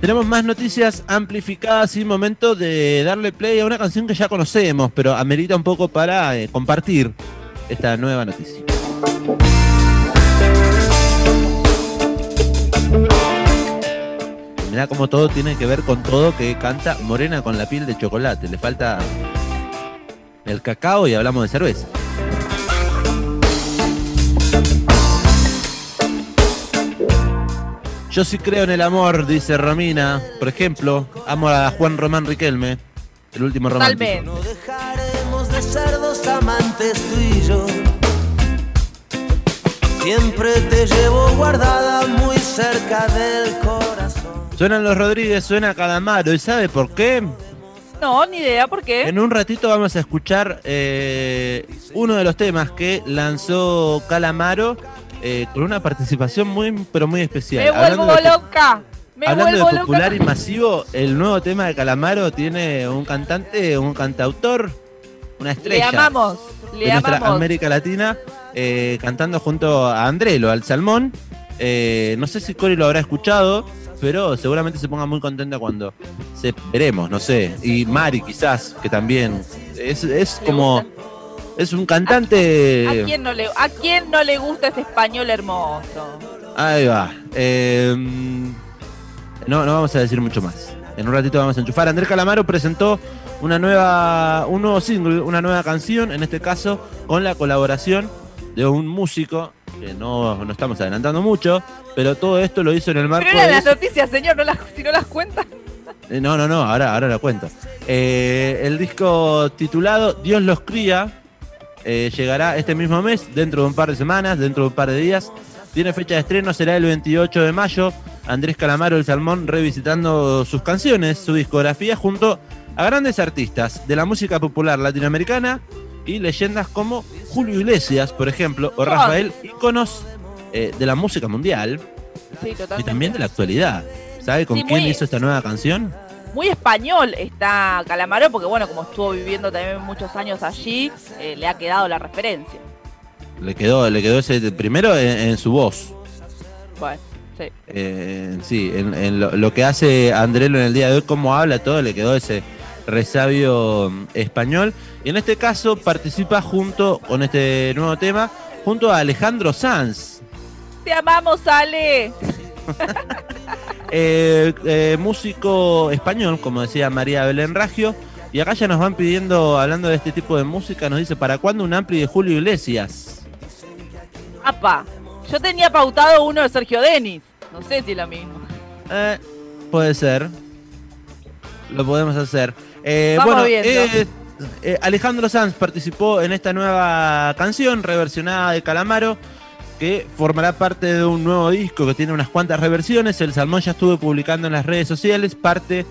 Tenemos más noticias amplificadas y momento de darle play a una canción que ya conocemos, pero amerita un poco para eh, compartir esta nueva noticia. Mirá cómo todo tiene que ver con todo que canta Morena con la piel de chocolate. Le falta el cacao y hablamos de cerveza. Yo sí creo en el amor, dice Romina. Por ejemplo, amo a Juan Román Riquelme, el último. Totalmente. No dejaremos de ser dos amantes tú y yo. Siempre te llevo guardada muy cerca del corazón. Suenan los Rodríguez, suena Calamaro. ¿Y sabe por qué? No, ni idea, ¿por qué? En un ratito vamos a escuchar eh, uno de los temas que lanzó Calamaro eh, con una participación muy, pero muy especial. Me vuelvo Hablando de- loca. Me Hablando vuelvo de popular loca. y masivo, el nuevo tema de Calamaro tiene un cantante, un cantautor, una Le estrella amamos. Le de nuestra. América Latina, eh, cantando junto a Andrelo, al Salmón. Eh, no sé si Cori lo habrá escuchado, pero seguramente se ponga muy contenta cuando se veremos, no sé. Y Mari quizás, que también es, es Le como... gusta. Es un cantante... ¿A quién, no le, ¿A quién no le gusta ese español hermoso? Ahí va. Eh, no, no vamos a decir mucho más. En un ratito vamos a enchufar. Andrés Calamaro presentó una nueva, un nuevo single, una nueva canción, en este caso con la colaboración de un músico, que no, no estamos adelantando mucho, pero todo esto lo hizo en el marco Pero eran de... las noticias, señor, no las, si no las cuentan. Eh, No, no, no, ahora, ahora lo cuento. Eh, el disco titulado Dios los cría eh, llegará este mismo mes, dentro de un par de semanas, dentro de un par de días. Tiene fecha de estreno, será el 28 de mayo. Andrés Calamaro, el Salmón, revisitando sus canciones, su discografía, junto a grandes artistas de la música popular latinoamericana y leyendas como Julio Iglesias, por ejemplo, o Rafael, íconos eh, de la música mundial Sí, y también de la actualidad. ¿Sabe con Sí, quién muy- hizo esta nueva canción? Muy español está Calamaro, porque bueno, como estuvo viviendo también muchos años allí, eh, le ha quedado la referencia. Le quedó, le quedó ese primero en, en su voz. Bueno, sí. Eh, sí, en, en lo, lo que hace Andrelo en el día de hoy, cómo habla todo, le quedó ese resabio mm, español. Y en este caso participa junto con este nuevo tema, junto a Alejandro Sanz, Te amamos, Ale. eh, eh, músico español, como decía María Belén Raggio. Y acá ya nos van pidiendo, hablando de este tipo de música, nos dice, ¿para cuándo un ampli de Julio Iglesias? Apa, yo tenía pautado uno de Sergio Denis. No sé si es lo mismo. Eh, puede ser. Lo podemos hacer. Eh, bueno, eh, Alejandro Sanz participó en esta nueva canción reversionada de Calamaro, que formará parte de un nuevo disco que tiene unas cuantas reversiones. El Salmón ya estuvo publicando en las redes sociales parte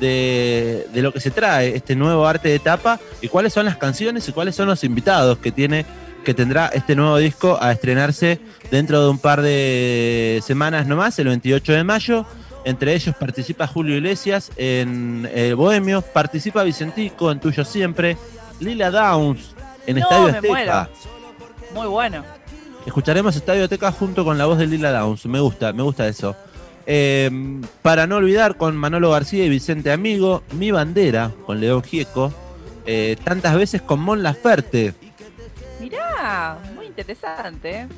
de, de lo que se trae, este nuevo arte de tapa, y cuáles son las canciones y cuáles son los invitados que tiene que tendrá este nuevo disco a estrenarse dentro de un par de semanas nomás, el 28 de mayo. Entre ellos participa Julio Iglesias en el Bohemio, participa Vicentico en Tuyo Siempre, Lila Downs en No, Estadio Azteca. Muy bueno. Escucharemos Estadio Azteca junto con la voz de Lila Downs. Me gusta, me gusta eso. Eh, para no olvidar, con Manolo García y Vicente Amigo, Mi Bandera, con León Gieco. eh, tantas veces con Mon Laferte. Mirá, muy interesante.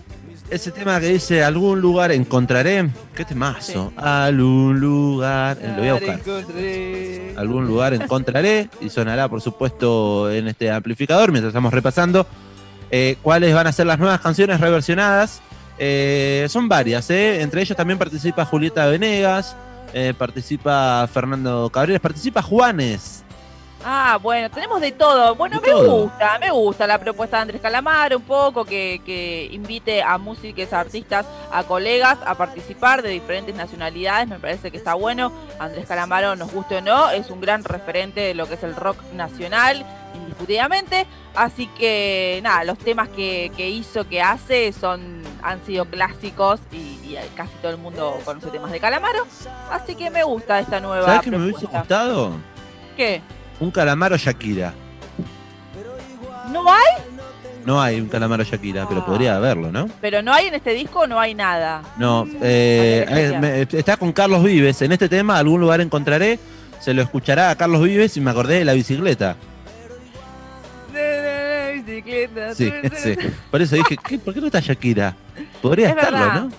Ese tema que dice algún lugar encontraré. ¿Qué temazo? Algún lugar. eh, Lo voy a buscar. Encontré. Algún lugar encontraré. Y sonará, por supuesto, en este amplificador mientras estamos repasando. Eh, cuáles van a ser las nuevas canciones reversionadas. Eh, son varias, ¿eh? Entre ellos también participa Julieta Venegas. eh, participa Fernando Cabrera. Participa Juanes. Ah, bueno, tenemos de todo. Bueno, De me todo. gusta, me gusta la propuesta de Andrés Calamaro un poco, que, que invite a músicos, artistas, a colegas a participar de diferentes nacionalidades, me parece que está bueno. Andrés Calamaro, nos guste o no, es un gran referente de lo que es el rock nacional, indiscutidamente. Así que nada, los temas que, que hizo, que hace, son han sido clásicos y, y casi todo el mundo conoce temas de Calamaro. Así que me gusta esta nueva ¿Sabes qué me hubiese gustado? ¿Qué? Un calamaro Shakira. ¿No hay? No hay un Calamaro Shakira, pero podría haberlo, ¿no? Pero no hay en este disco, no hay nada. No, eh, Habría que eh, me- está con Carlos Vives. En este tema, algún lugar encontraré. Se lo escuchará a Carlos Vives y me acordé de la bicicleta. Sí, sí. Por eso dije, ¿qué? ¿por qué no está Shakira? Podría Es estarlo, verdad. ¿no?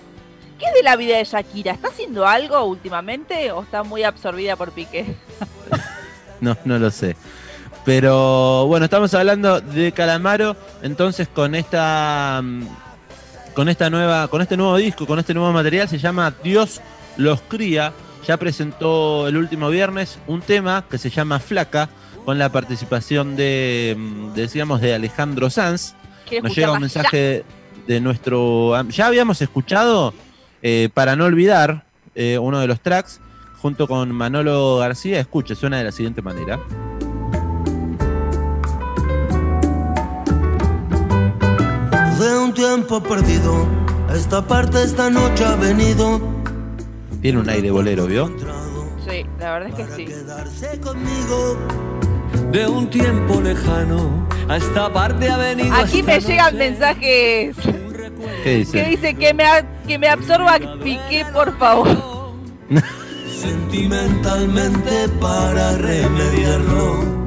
¿Qué es de la vida de Shakira? ¿Está haciendo algo últimamente o está muy absorbida por Piqué? No, no lo sé. Pero bueno, estamos hablando de Calamaro, entonces con esta mm, con esta nueva, con este nuevo disco, con este nuevo material, se llama Dios los cría. Ya presentó el último viernes un tema que se llama Flaca, con la participación de, mm, decíamos, de Alejandro Sanz. ¿Quieres Nos llega un mensaje de nuestro. Ya habíamos escuchado, eh, para no olvidar, eh, uno de los tracks, junto con Manolo García. Escuche, suena de la siguiente manera. De un tiempo perdido, a esta parte esta noche ha venido. Tiene un aire bolero, ¿vio? Sí, la verdad es que sí. Quedarse conmigo. De un tiempo lejano a esta parte ha venido. Aquí me llegan noche mensajes ¿Qué que dice? dice que me, que me absorba Piqué, por favor. Sentimentalmente para remediarlo.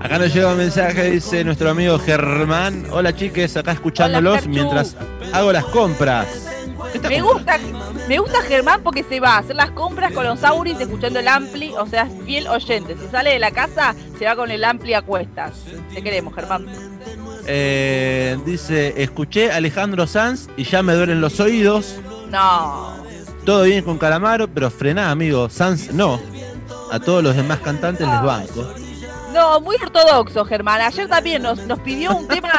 Acá nos llega un mensaje, dice nuestro amigo Germán. Hola chiques, acá escuchándolos Gerchu. mientras hago las compras. ¿Qué está Me gusta, me gusta Germán porque se va a hacer las compras con los Auris escuchando el Ampli, o sea, es fiel oyente. Si sale de la casa, se va con el Ampli a cuestas. Te queremos, Germán. Eh, dice, escuché a Alejandro Sanz y ya me duelen los oídos. No. Todo bien con Calamaro, pero frená, amigo. Sanz no. A todos los demás cantantes les banco. No, muy ortodoxo, Germán. Ayer también nos, nos pidió un tema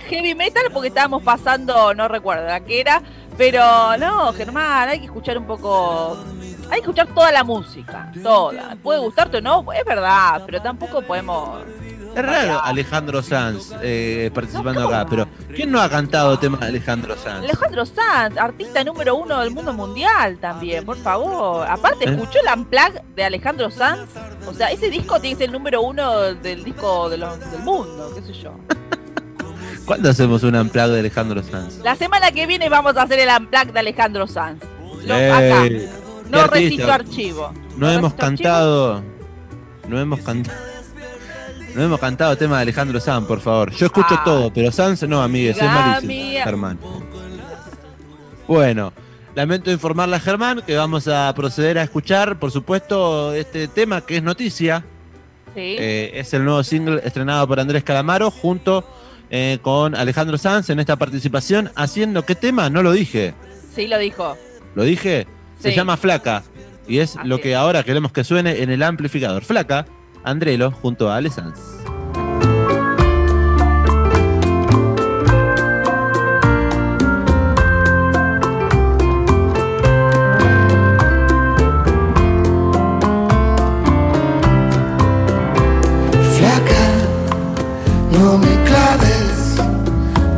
heavy metal porque estábamos pasando, no recuerdo la que era, pero no, Germán, hay que escuchar un poco. Hay que escuchar toda la música, toda. Puede gustarte o no, es verdad, pero tampoco podemos. Es raro Alejandro Sanz eh, participando acá, pero ¿quién no ha cantado temas de Alejandro Sanz? Alejandro Sanz, artista número uno del mundo mundial también, por favor. Aparte, ¿Eh? ¿escuchó el Unplugged de Alejandro Sanz? O sea, ese disco tiene que ser el número uno del disco de los- del mundo, qué sé yo. ¿Cuándo hacemos un unplug de Alejandro Sanz? La semana que viene vamos a hacer el Unplugged de Alejandro Sanz. No, Ey, acá. No recito archivo. No hemos archivo. cantado. No hemos cantado. No hemos cantado tema de Alejandro Sanz, por favor. Yo escucho Ah. todo, pero Sanz no, amigues, es malísimo. Germán. Bueno, lamento informarle a Germán que vamos a proceder a escuchar, por supuesto, este tema que es noticia. Sí. Eh, es el nuevo single estrenado por Andrés Calamaro junto eh, con Alejandro Sanz en esta participación. Haciendo qué tema? No lo dije. Sí, lo dijo. ¿Lo dije? Se llama Flaca. Y es Así lo que es. ahora queremos que suene en el amplificador. Flaca, Andrelo junto a Ale Sanz.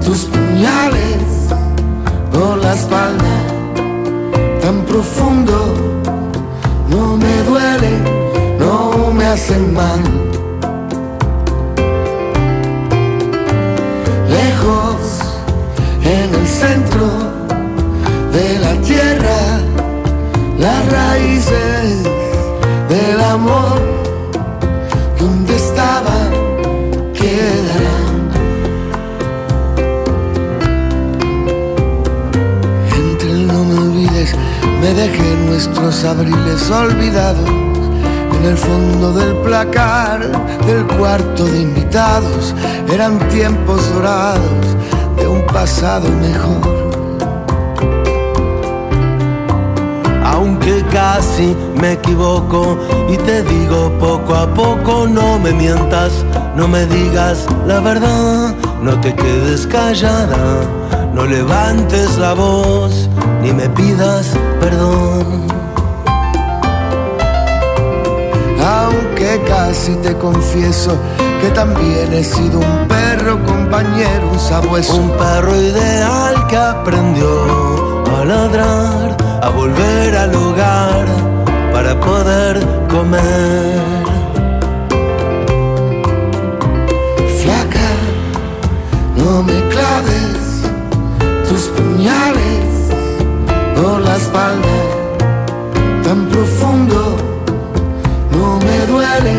Tus puñales por la espalda tan profundo. No me duele, no me hacen mal. Lejos, en el centro de la tierra, las raíces del amor me dejé nuestros abriles olvidados en el fondo del placar del cuarto de invitados. Eran tiempos dorados de un pasado mejor. Aunque casi me equivoco y te digo poco a poco, no me mientas, no me digas la verdad, no te quedes callada, no levantes la voz ni me pidas perdón. Aunque casi te confieso que también he sido un perro compañero, un sabueso. Un perro ideal que aprendió a ladrar, a volver al hogar para poder comer. Flaca, no me claves tus puñales espalda tan profundo. No me duele,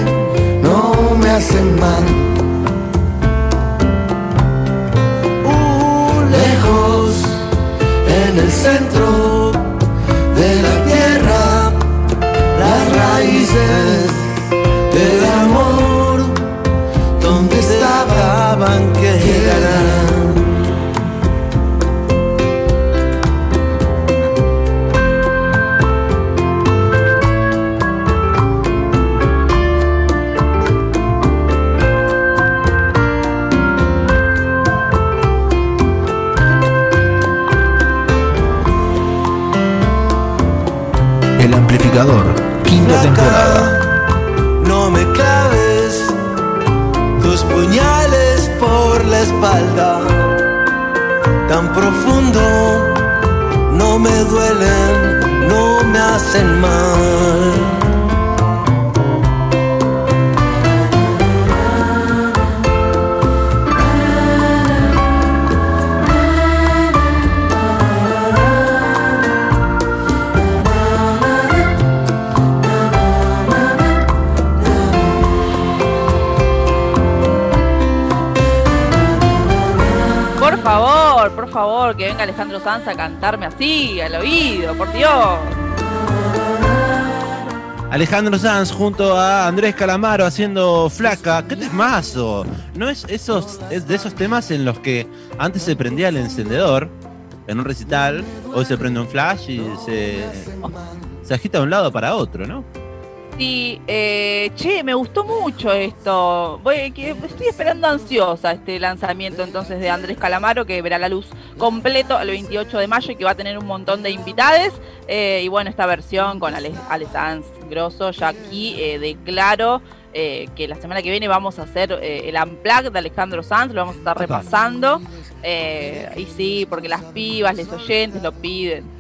no me hace mal. Uh, lejos, en el centro de la tierra, las raíces. Quinta temporada. No me claves tus puñales por la espalda, tan profundo, no me duelen, no me hacen mal. Sanz a cantarme así, al oído, por Dios. Alejandro Sanz junto a Andrés Calamaro haciendo flaca. ¡Qué temazo! No es esos es de esos temas en los que antes se prendía el encendedor en un recital, hoy se prende un flash y se, se agita de un lado para otro, ¿no? Sí, eh, che, me gustó mucho esto. Voy, que estoy esperando ansiosa este lanzamiento entonces de Andrés Calamaro, que verá la luz completo el 28 de mayo y que va a tener un montón de invitades. Eh, y bueno, esta versión con Ale, Ale Sanz Grosso, ya aquí eh, declaro eh, que la semana que viene vamos a hacer el Unplugged de Alejandro Sanz, lo vamos a estar repasando. Y sí, porque las pibas, los oyentes lo piden.